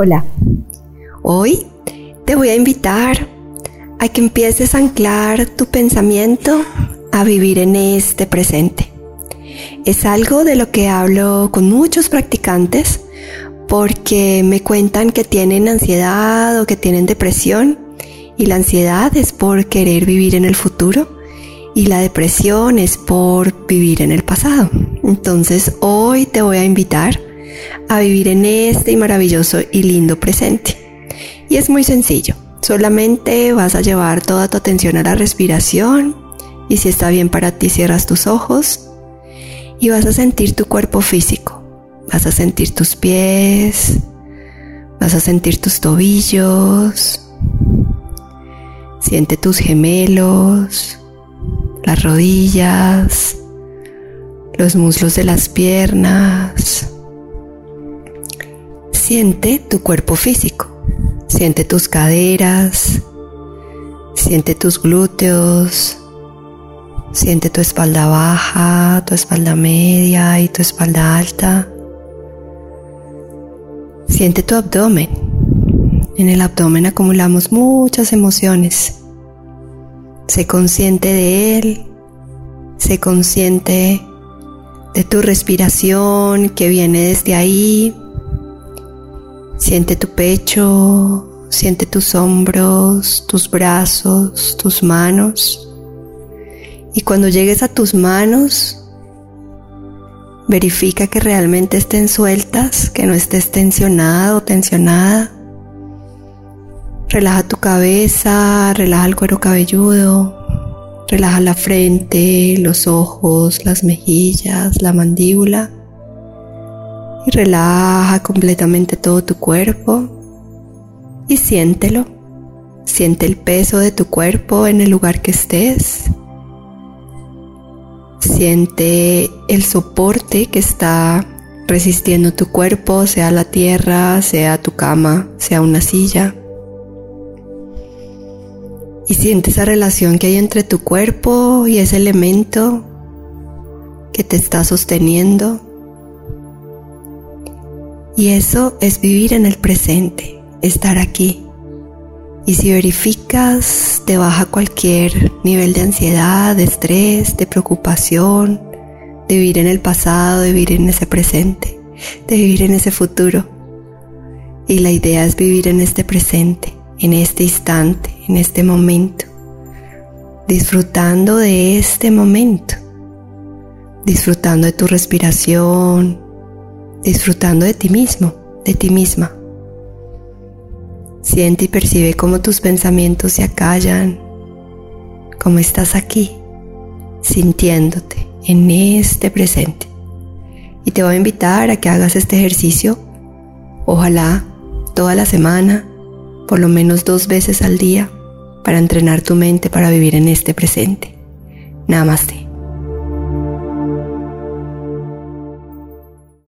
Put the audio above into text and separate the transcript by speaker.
Speaker 1: Hola, hoy te voy a invitar a que empieces a anclar tu pensamiento a vivir en este presente. Es algo de lo que hablo con muchos practicantes porque me cuentan que tienen ansiedad o que tienen depresión y la ansiedad es por querer vivir en el futuro y la depresión es por vivir en el pasado. Entonces hoy te voy a invitar a vivir en este maravilloso y lindo presente. Y es muy sencillo. Solamente vas a llevar toda tu atención a la respiración y si está bien para ti cierras tus ojos y vas a sentir tu cuerpo físico. Vas a sentir tus pies, vas a sentir tus tobillos, siente tus gemelos, las rodillas, los muslos de las piernas, Siente tu cuerpo físico. Siente tus caderas. Siente tus glúteos. Siente tu espalda baja, tu espalda media y tu espalda alta. Siente tu abdomen. En el abdomen acumulamos muchas emociones. Sé consciente de él. Sé consciente de tu respiración que viene desde ahí Siente tu pecho, siente tus hombros, tus brazos, tus manos. Y cuando llegues a tus manos, verifica que realmente estén sueltas, que no estés tensionado o tensionada. Relaja tu cabeza, relaja el cuero cabelludo, relaja la frente, los ojos, las mejillas, la mandíbula y relaja completamente todo tu cuerpo y siéntelo. Siente el peso de tu cuerpo en el lugar que estés. Siente el soporte que está resistiendo tu cuerpo, sea la tierra, sea tu cama, sea una silla. Y siente esa relación que hay entre tu cuerpo y ese elemento que te está sosteniendo. Y eso es vivir en el presente, estar aquí. Y si verificas, te baja cualquier nivel de ansiedad, de estrés, de preocupación, de vivir en el pasado, de vivir en ese presente, de vivir en ese futuro. Y la idea es vivir en este presente, en este instante, en este momento, disfrutando de este momento, disfrutando de tu respiración, disfrutando de ti mismo, de ti misma. Siente y percibe cómo tus pensamientos se acallan, cómo estás aquí, sintiéndote en este presente. Y te voy a invitar a que hagas este ejercicio, ojalá toda la semana, por lo menos dos veces al día, para entrenar tu mente para vivir en este presente. Namaste.